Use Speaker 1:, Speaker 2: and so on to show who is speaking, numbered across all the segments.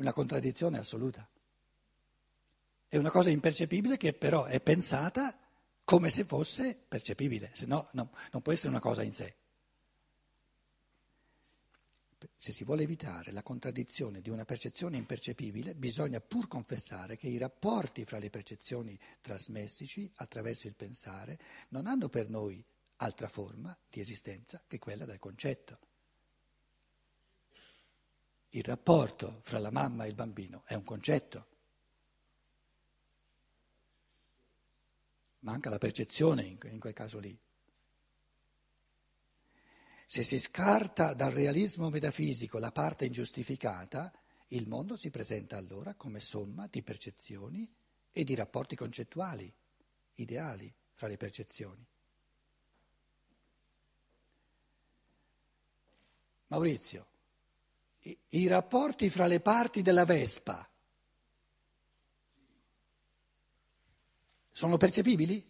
Speaker 1: una contraddizione assoluta. È una cosa impercepibile che però è pensata come se fosse percepibile, se no, no non può essere una cosa in sé. Se si vuole evitare la contraddizione di una percezione impercepibile, bisogna pur confessare che i rapporti fra le percezioni trasmessici attraverso il pensare non hanno per noi altra forma di esistenza che quella del concetto. Il rapporto fra la mamma e il bambino è un concetto. Manca la percezione in, quel caso lì. Se si scarta dal realismo metafisico la parte ingiustificata, il mondo si presenta allora come somma di percezioni e di rapporti concettuali, ideali fra le percezioni. Maurizio, i, rapporti fra le parti della Vespa sono percepibili?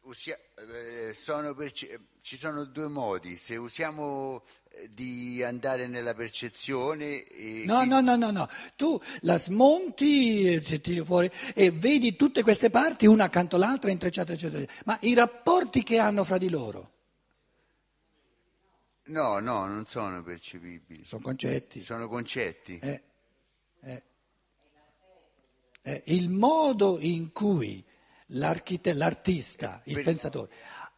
Speaker 2: Usia, eh, sono perce- ci sono due modi, se usiamo eh, di andare nella percezione...
Speaker 1: E no, no, no, no, no, tu la smonti eh, fuori, e vedi tutte queste parti una accanto all'altra, intrecciate, eccetera, ma i rapporti che hanno fra di loro...
Speaker 2: No, no, non sono percepibili.
Speaker 1: Sono concetti.
Speaker 2: Sono concetti.
Speaker 1: Eh, eh, eh, il modo in cui l'artista, il per... pensatore,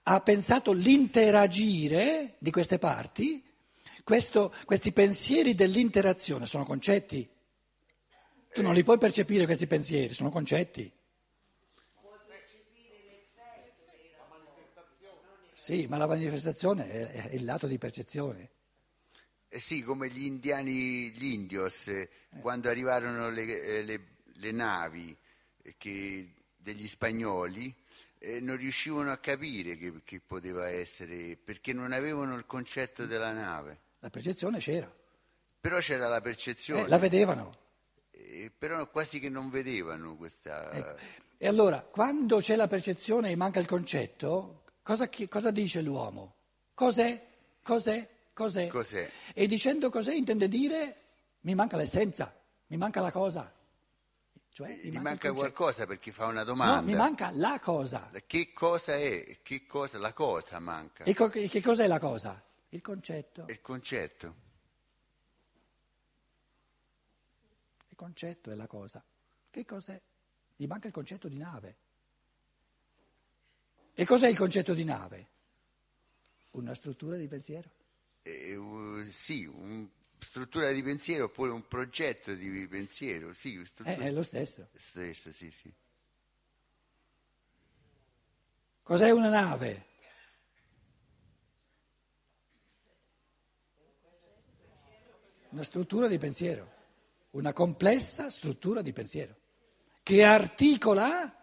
Speaker 1: ha pensato l'interagire di queste parti, questo, questi pensieri dell'interazione sono concetti. Tu non li puoi percepire questi pensieri, sono concetti. Sì, ma la manifestazione è, è il lato di percezione.
Speaker 2: Eh sì, come gli indiani, gli indios, eh, quando arrivarono le, eh, le, le navi eh, che, degli spagnoli, eh, non riuscivano a capire che, che, poteva essere, perché non avevano il concetto della nave.
Speaker 1: La percezione c'era.
Speaker 2: Però c'era la percezione.
Speaker 1: Eh, la vedevano.
Speaker 2: però quasi che non vedevano questa...
Speaker 1: Ecco. E allora, quando c'è la percezione e manca il concetto, Cosa, cosa dice l'uomo? Cos'è? Cos'è? Cos'è?
Speaker 2: Cos'è?
Speaker 1: E dicendo cos'è intende dire mi manca l'essenza, mi manca la cosa.
Speaker 2: Cioè, mi, manca, manca qualcosa perché fa una domanda.
Speaker 1: No, mi manca la cosa.
Speaker 2: Che cosa è? Che cosa? La cosa manca.
Speaker 1: E co- che cos'è la cosa? Il concetto.
Speaker 2: Il concetto.
Speaker 1: Il concetto è la cosa. Che cos'è? Gli manca il concetto di nave. E cos'è il concetto di nave? Una struttura di pensiero?
Speaker 2: Eh, uh, sì, una struttura di pensiero oppure un progetto di pensiero, sì.
Speaker 1: È, è lo stesso.
Speaker 2: Stesso, sì, sì.
Speaker 1: Cos'è una nave? Una struttura di pensiero, una complessa struttura di pensiero che articola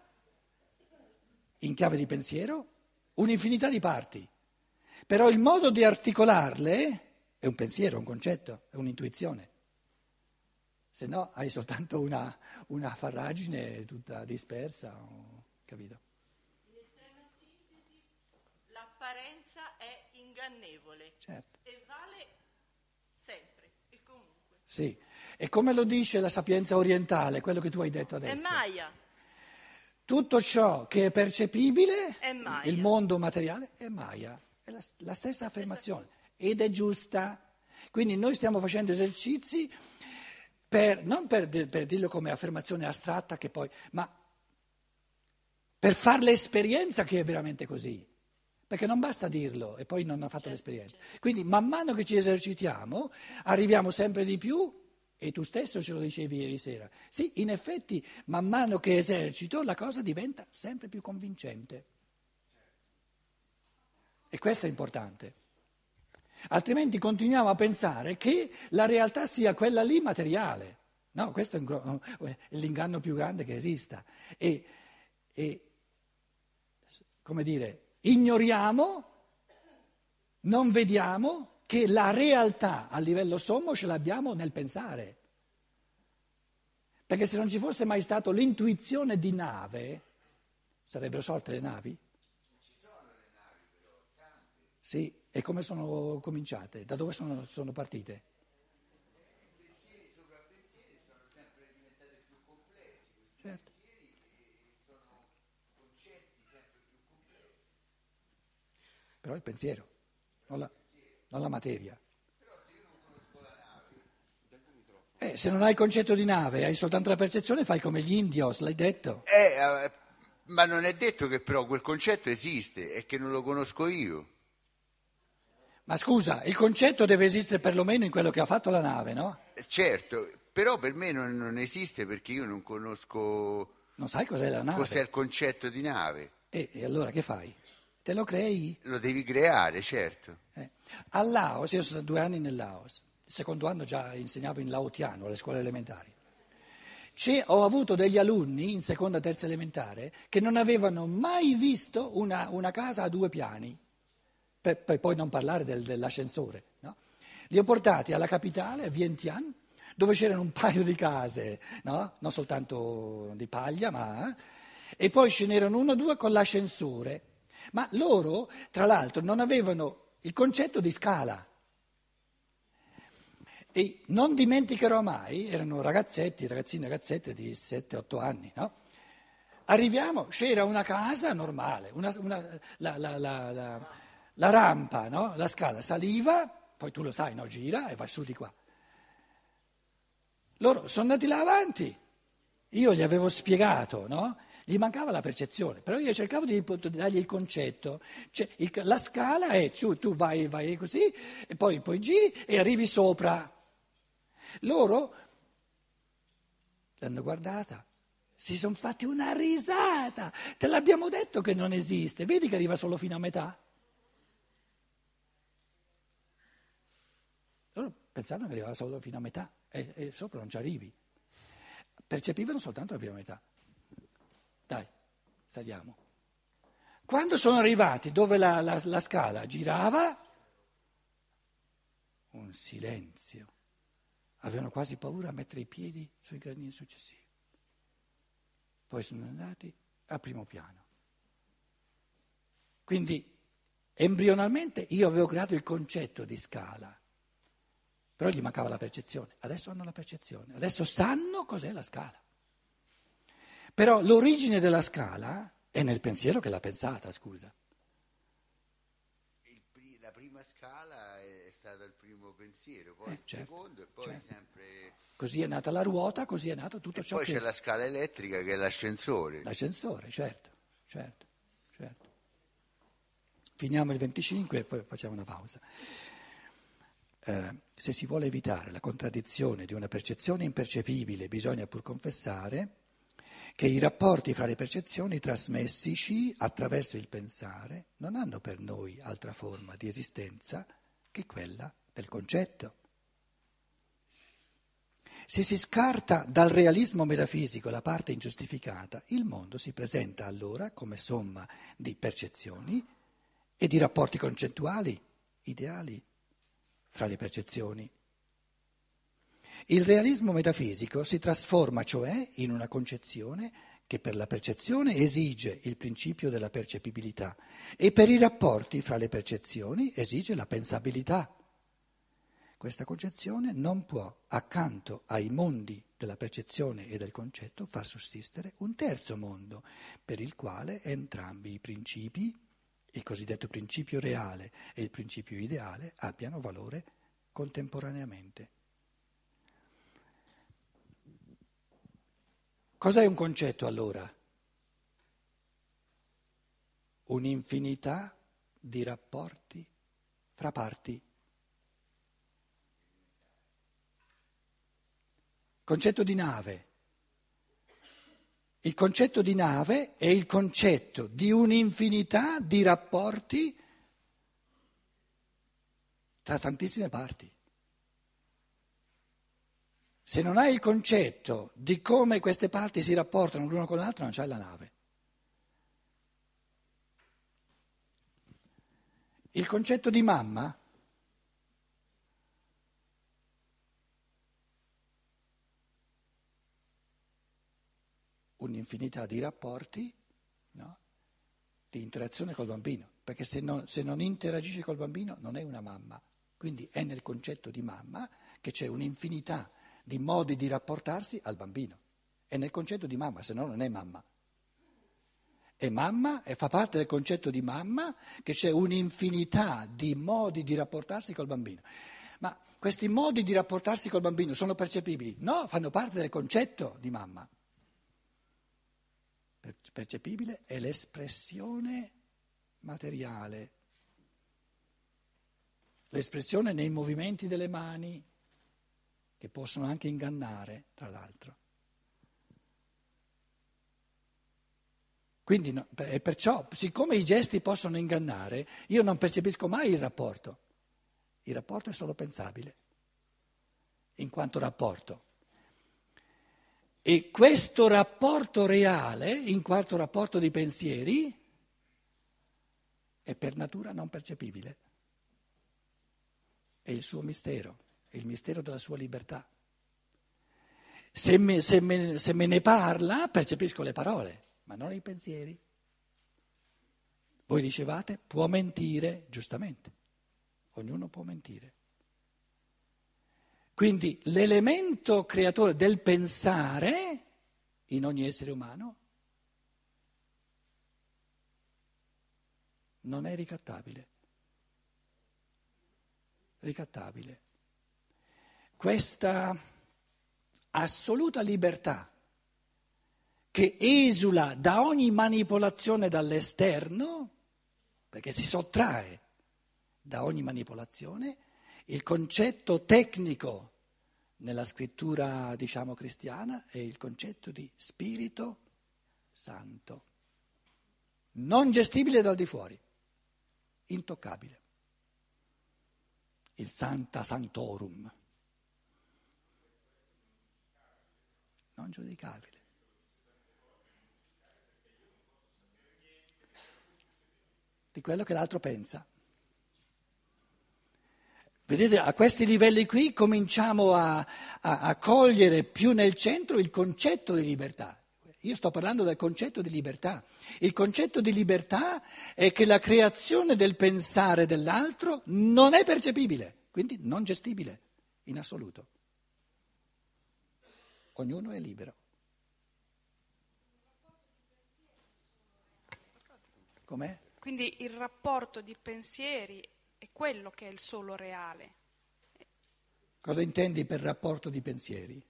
Speaker 1: in chiave di pensiero un'infinità di parti, però il modo di articolarle è un pensiero, un concetto, è un'intuizione. Se no hai soltanto una, una farragine tutta dispersa, capito?
Speaker 3: In estrema sintesi, l'apparenza è ingannevole
Speaker 1: certo.
Speaker 3: e vale sempre e comunque.
Speaker 1: Sì, e come lo dice la sapienza orientale, quello che tu hai detto adesso?
Speaker 3: È Maya.
Speaker 1: Tutto ciò che è percepibile, è il mondo materiale, è Maya, è la, la stessa affermazione ed è giusta. Quindi noi stiamo facendo esercizi per, non per, per dirlo come affermazione astratta, poi, ma per fare l'esperienza che è veramente così. Perché non basta dirlo e poi non ha fatto certo, l'esperienza. Certo. Quindi man mano che ci esercitiamo arriviamo sempre di più e tu stesso ce lo dicevi ieri sera. Sì, in effetti, man mano che esercito, la cosa diventa sempre più convincente. E questo è importante. Altrimenti continuiamo a pensare che la realtà sia quella lì materiale. No, questo è, gro- l'inganno più grande che esista. E, e, come dire, ignoriamo, non vediamo che la realtà a livello sommo ce l'abbiamo nel pensare. Perché se non ci fosse mai stato l'intuizione di nave, sarebbero sorte le navi?
Speaker 2: Ci sono le navi però, tante.
Speaker 1: Sì, e come sono cominciate? Da dove sono, sono partite?
Speaker 2: Pensieri sopra pensieri sono sempre diventati più complessi.
Speaker 1: Certo.
Speaker 2: Pensieri sono concetti sempre più complessi.
Speaker 1: Però il pensiero, non la, non la materia. Eh, se non hai il concetto di nave, hai soltanto la percezione, fai come gli indios, l'hai detto.
Speaker 2: Eh, eh, ma non è detto che però quel concetto esiste e che non lo conosco io.
Speaker 1: Ma scusa, il concetto deve esistere perlomeno in quello che ha fatto la nave, no?
Speaker 2: Eh, Certo, però per me non, non esiste perché io non conosco
Speaker 1: Non sai cos'è la nave.
Speaker 2: cos'è il concetto di nave.
Speaker 1: E, e allora che fai? Te lo crei?
Speaker 2: Lo devi creare, certo.
Speaker 1: Eh. A Laos, io sono stato due anni nel Laos, il secondo anno già insegnavo in laotiano alle scuole elementari. C'è- ho avuto degli alunni in seconda e terza elementare che non avevano mai visto una, una casa a due piani, per, per poi non parlare del- dell'ascensore. no? Li ho portati alla capitale, a Vientiane, dove c'erano un paio di case, no? non soltanto di paglia, ma... eh, E poi ce n'erano uno o due con l'ascensore. Ma loro, tra l'altro, non avevano il concetto di scala. E non dimenticherò mai, erano ragazzetti, ragazzini ragazzette di 7-8 anni, no? Arriviamo, c'era una casa normale, una- una- la, la- la- la- rampa, no? la scala saliva, poi tu lo sai, no? gira e vai su di qua. Loro sono andati là avanti, io gli avevo spiegato, no? Gli mancava la percezione, però io cercavo di dargli il concetto. Cioè, il- la scala è, tu, tu vai, vai così, e poi, poi giri e arrivi sopra. Loro l'hanno guardata, si sono fatti una risata. Te l'abbiamo detto che non esiste, vedi che arriva solo fino a metà? Loro pensavano che arrivava solo fino a metà e, e sopra non ci arrivi. Percepivano soltanto la prima metà. Dai, saliamo. Quando sono arrivati dove la, la- la scala girava, un silenzio. Avevano quasi paura a mettere i piedi sui gradini successivi. Poi sono andati al primo piano. Quindi embrionalmente io avevo creato il concetto di scala, però gli mancava la percezione. Adesso hanno la percezione, adesso sanno cos'è la scala. Però l'origine della scala è nel pensiero che l'ha pensata, scusa.
Speaker 2: Il la prima scala è, stato il primo pensiero, poi
Speaker 1: Eh,
Speaker 2: il
Speaker 1: certo,
Speaker 2: secondo e poi
Speaker 1: certo.
Speaker 2: sempre...
Speaker 1: Così è nata la ruota, così è nato tutto
Speaker 2: E
Speaker 1: ciò
Speaker 2: poi
Speaker 1: che...
Speaker 2: c'è la scala elettrica che è l'ascensore.
Speaker 1: L'ascensore, certo, certo, certo. Finiamo il 25 e poi facciamo una pausa. Eh, se si vuole evitare la contraddizione di una percezione impercepibile, bisogna pur confessare che i rapporti fra le percezioni trasmessici attraverso il pensare non hanno per noi altra forma di esistenza che quella del concetto. Se si scarta dal realismo metafisico la parte ingiustificata, il mondo si presenta allora come somma di percezioni e di rapporti concettuali, ideali, fra le percezioni. Il realismo metafisico si trasforma cioè in una concezione che per la percezione esige il principio della percepibilità e per i rapporti fra le percezioni esige la pensabilità. Questa concezione non può, accanto ai mondi della percezione e del concetto, far sussistere un terzo mondo, per il quale entrambi i principi, il cosiddetto principio reale e il principio ideale, abbiano valore contemporaneamente. Cos'è un concetto allora? Un'infinità di rapporti fra parti. Concetto di nave. Il concetto di nave è il concetto di un'infinità di rapporti tra tantissime parti. Se non hai il concetto di come queste parti si rapportano l'una con l'altra, non c'hai la nave. Il concetto di mamma un'infinità di rapporti no? di interazione col bambino, perché se non, se non interagisce col bambino non è una mamma, quindi è nel concetto di mamma che c'è un'infinità di modi di rapportarsi al bambino, è nel concetto di mamma, se no non è mamma. È mamma e fa parte del concetto di mamma che c'è un'infinità di modi di rapportarsi col bambino. Ma questi modi di rapportarsi col bambino sono percepibili? No, fanno parte del concetto di mamma. Percepibile è l'espressione materiale, l'espressione nei movimenti delle mani, che possono anche ingannare, tra l'altro. Quindi, no, perciò, siccome i gesti possono ingannare, io non percepisco mai il rapporto. Il rapporto è solo pensabile, in quanto rapporto. E questo rapporto reale, in quanto rapporto di pensieri, è per natura non percepibile. È il suo mistero, il mistero della sua libertà. Se me, se me, se me ne parla, percepisco le parole ma non i pensieri. Voi dicevate, può mentire, giustamente, ognuno può mentire. Quindi l'elemento creatore del pensare in ogni essere umano non è ricattabile. Ricattabile. Questa assoluta libertà che esula da ogni manipolazione dall'esterno, perché si sottrae da ogni manipolazione, il concetto tecnico nella scrittura, diciamo, cristiana è il concetto di Spirito Santo, non gestibile dal di fuori, intoccabile. Il Santa Santorum, non giudicabile. di quello che l'altro pensa. Vedete, a questi livelli qui cominciamo a, a, a, cogliere più nel centro il concetto di libertà. Io sto parlando del concetto di libertà. Il concetto di libertà è che la creazione del pensare dell'altro non è percepibile, quindi non gestibile in assoluto. Ognuno è libero. Com'è?
Speaker 4: Quindi il rapporto di pensieri è quello che è il solo reale.
Speaker 1: Cosa intendi per rapporto di pensieri?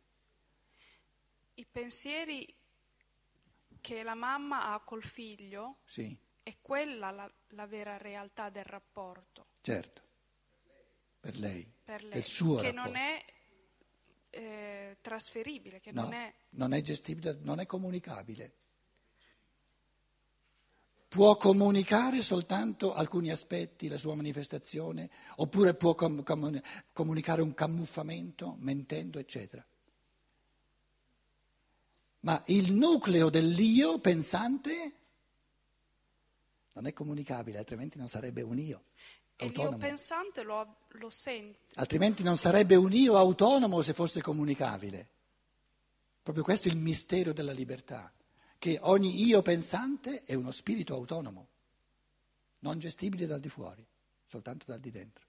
Speaker 4: I pensieri che la mamma ha col figlio
Speaker 1: sì.
Speaker 4: è quella la, la, vera realtà del rapporto.
Speaker 1: Certo, per lei,
Speaker 4: per lei
Speaker 1: del suo
Speaker 4: che
Speaker 1: rapporto.
Speaker 4: non è eh, trasferibile, che
Speaker 1: no,
Speaker 4: non è...
Speaker 1: non è gestibile, non è comunicabile può comunicare soltanto alcuni aspetti, la sua manifestazione, oppure può com- com- comunicare un camuffamento, mentendo, eccetera. Ma il nucleo dell'io pensante non è comunicabile, altrimenti non sarebbe un io. Autonomo.
Speaker 4: E l'io pensante lo, lo sente.
Speaker 1: Altrimenti non sarebbe un io autonomo se fosse comunicabile. Proprio questo è il mistero della libertà che ogni io pensante è uno spirito autonomo, non gestibile dal di fuori, soltanto dal di dentro.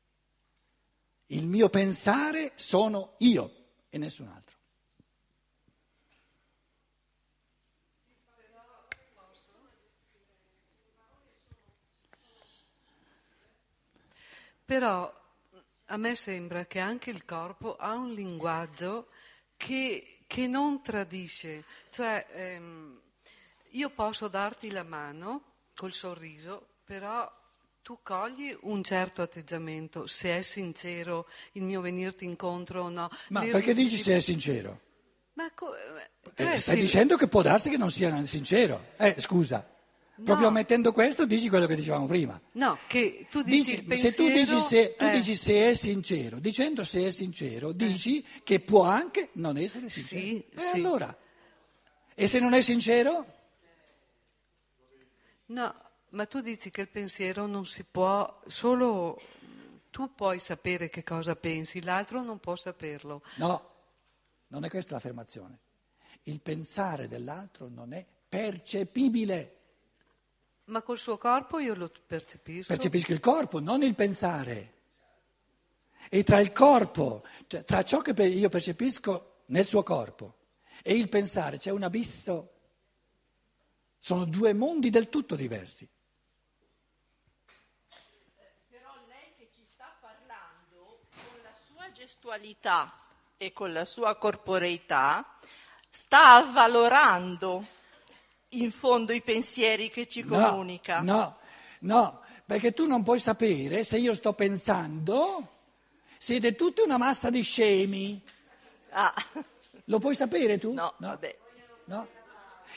Speaker 1: Il mio pensare sono io e nessun altro.
Speaker 5: Però a me sembra che anche il corpo ha un linguaggio che, che non tradisce, cioè ehm, io posso darti la mano col sorriso, però tu cogli un certo atteggiamento, se è sincero il mio venirti incontro o no.
Speaker 1: Ma Le perché dici se è sincero?
Speaker 5: Ma co-
Speaker 1: eh, cioè, eh, stai si... dicendo che può darsi che non sia sincero. Eh, scusa. No. Proprio ammettendo questo dici quello che dicevamo prima.
Speaker 5: No, che tu dici, dici pensiero,
Speaker 1: Se tu, dici se, tu
Speaker 5: eh.
Speaker 1: dici se, è sincero, dicendo se è sincero, dici eh. che può anche non essere sincero.
Speaker 5: Sì,
Speaker 1: e
Speaker 5: sì.
Speaker 1: allora? E se non è sincero?
Speaker 5: No, ma tu dici che il pensiero non si può, solo tu puoi sapere che cosa pensi, l'altro non può saperlo.
Speaker 1: No, non è questa l'affermazione. Il pensare dell'altro non è percepibile.
Speaker 5: Ma col suo corpo io lo percepisco.
Speaker 1: Percepisco il corpo, non il pensare. E tra il corpo, cioè tra ciò che io percepisco nel suo corpo e il pensare c'è un abisso. Sono due mondi del tutto diversi.
Speaker 3: Però lei che ci sta parlando, con la sua gestualità e con la sua corporeità, sta avvalorando in fondo i pensieri che ci comunica.
Speaker 1: No, no, perché tu non puoi sapere se io sto pensando, siete tutti una massa di scemi.
Speaker 3: Ah.
Speaker 1: Lo puoi sapere tu?
Speaker 3: No, no. vabbè.
Speaker 1: No?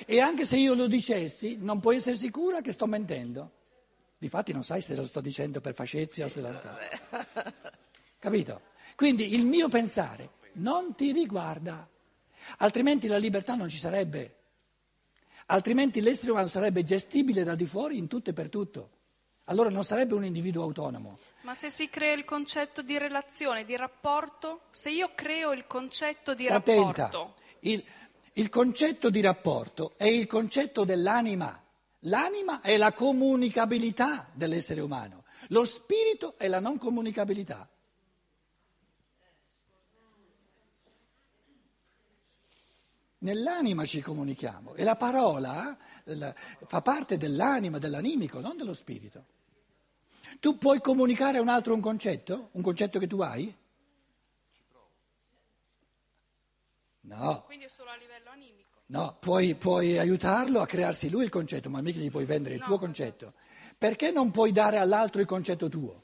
Speaker 1: E anche se io lo dicessi, non puoi essere sicura che sto mentendo. Difatti non sai se lo sto dicendo per facezia o se lo sto... Capito? Quindi il mio pensare non ti riguarda, altrimenti la libertà non ci sarebbe. Altrimenti l'essere umano sarebbe gestibile da di fuori in tutto e per tutto. Allora non sarebbe un individuo autonomo.
Speaker 4: Ma se si crea il concetto di relazione, di rapporto, se io creo il concetto di
Speaker 1: Sta
Speaker 4: rapporto.
Speaker 1: Attenta. Il, il concetto di rapporto è il concetto dell'anima. L'anima è la comunicabilità dell'essere umano, lo spirito è la non comunicabilità. Nell'anima ci comunichiamo e la parola la, fa parte dell'anima, dell'animico, non dello spirito. Tu puoi comunicare a un altro un concetto? Un concetto che tu hai? No.
Speaker 4: Quindi è solo a livello animico.
Speaker 1: No, puoi, puoi, aiutarlo a crearsi lui il concetto, ma mica gli puoi vendere il
Speaker 4: no.
Speaker 1: tuo concetto. Perché non puoi dare all'altro il concetto tuo?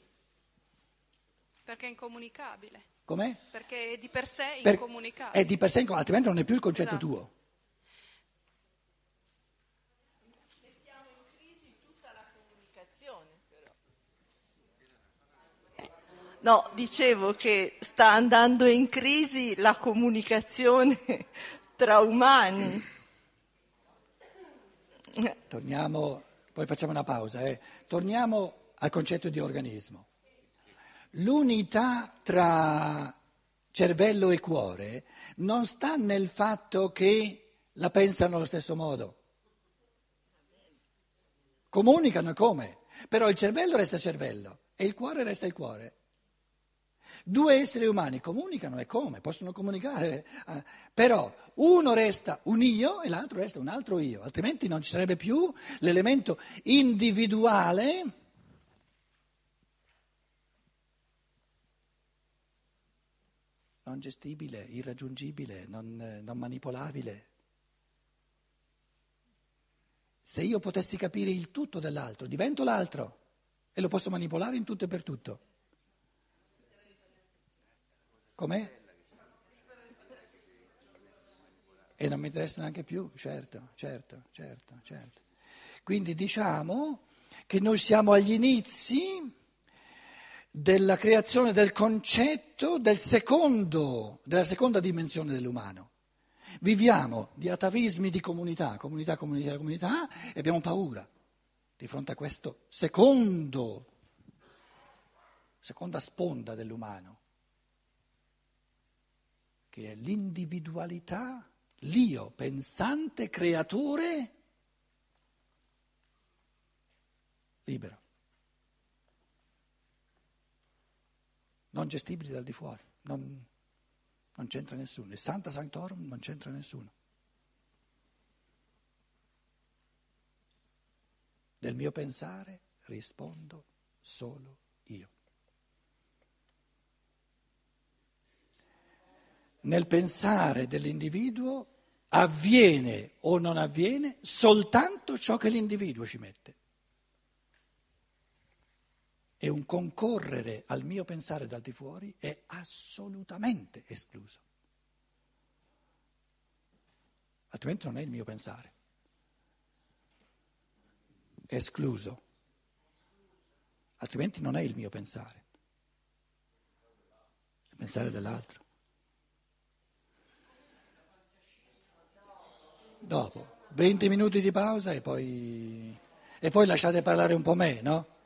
Speaker 4: Perché è incomunicabile.
Speaker 1: Com'è?
Speaker 4: Perché è di per sé
Speaker 1: Per-
Speaker 4: incomunicabile.
Speaker 1: è di per sé, inco- altrimenti non è più il concetto
Speaker 4: Esatto.
Speaker 1: tuo.
Speaker 3: Mettiamo in crisi tutta la comunicazione, però. No, dicevo che sta andando in crisi la comunicazione tra umani.
Speaker 1: Torniamo, poi facciamo una pausa. eh. Torniamo al concetto di organismo. L'unità tra cervello e cuore non sta nel fatto che la pensano allo stesso modo. Comunicano come? Però il cervello resta cervello e il cuore resta il cuore. Due esseri umani comunicano e come? Possono comunicare, eh, però uno resta un io e l'altro resta un altro io, altrimenti non ci sarebbe più l'elemento individuale non gestibile, irraggiungibile, non, non manipolabile. Se io potessi capire il tutto dell'altro, divento l'altro e lo posso manipolare in tutto e per tutto. Com'è? E non mi interessa neanche più, certo, certo, certo, certo. Quindi diciamo che noi siamo agli inizi della creazione del concetto del secondo, della seconda dimensione dell'umano. Viviamo di atavismi di comunità, comunità, comunità, comunità e abbiamo paura di fronte a questo secondo, seconda sponda dell'umano, che è l'individualità, l'io pensante, creatore, libero. Non gestibili dal di fuori, non, non c'entra nessuno. Il Santa Sanctorum non c'entra nessuno. Del mio pensare rispondo solo io. Nel pensare dell'individuo avviene o non avviene soltanto ciò che l'individuo ci mette e un concorrere al mio pensare dal di fuori è assolutamente escluso. Altrimenti non è il mio pensare. Escluso. Altrimenti non è il mio pensare. Il pensare dell'altro. Dopo, 20 minuti di pausa e poi, e poi lasciate parlare un po' me, no?